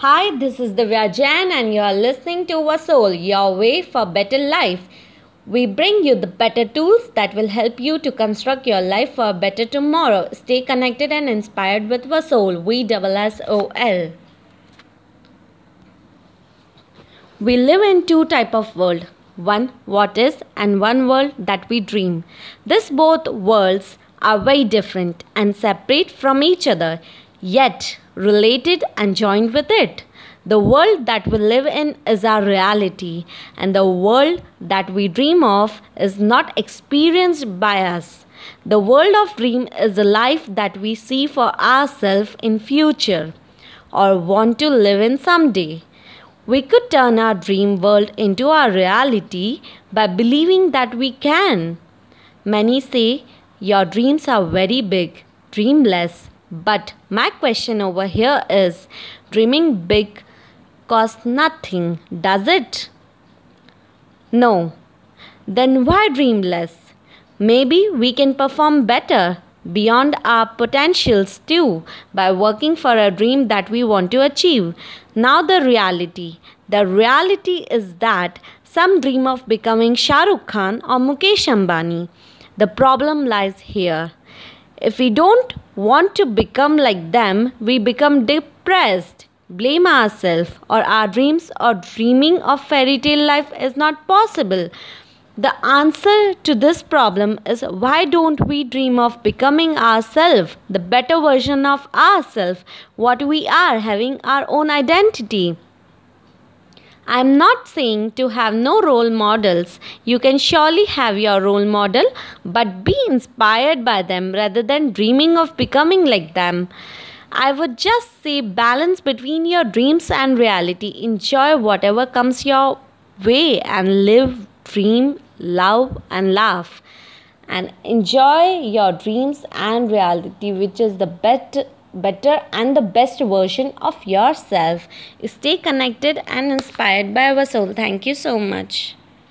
Hi, this is Divya Jain, and you are listening to Soul, your way for better life. We bring you the better tools that will help you to construct your life for a better tomorrow. Stay connected and inspired with Soul, V S O L. We live in two type of world. One what is and one world that we dream. This both worlds are very different and separate from each other, yet related and joined with it. The world that we live in is our reality, and the world that we dream of is not experienced by us. The world of dream is the life that we see for ourselves in future or want to live in someday. We could turn our dream world into our reality by believing that we can. Many say your dreams are very big, dream less. But my question over here is dreaming big costs nothing, does it? No. Then why dream less? Maybe we can perform better beyond our potentials too by working for a dream that we want to achieve. Now, the reality. The reality is that some dream of becoming Shah Rukh Khan or Mukesh Ambani. The problem lies here. If we don't want to become like them, we become depressed, blame ourselves, or our dreams or dreaming of fairy tale life is not possible. The answer to this problem is why don't we dream of becoming ourselves, the better version of ourselves, what we are, having our own identity? I am not saying to have no role models. You can surely have your role model, but be inspired by them rather than dreaming of becoming like them. I would just say balance between your dreams and reality. Enjoy whatever comes your way and live, dream, love, and laugh. And enjoy your dreams and reality, which is the best better and the best version of yourself. Stay connected and inspired by our soul. Thank you so much.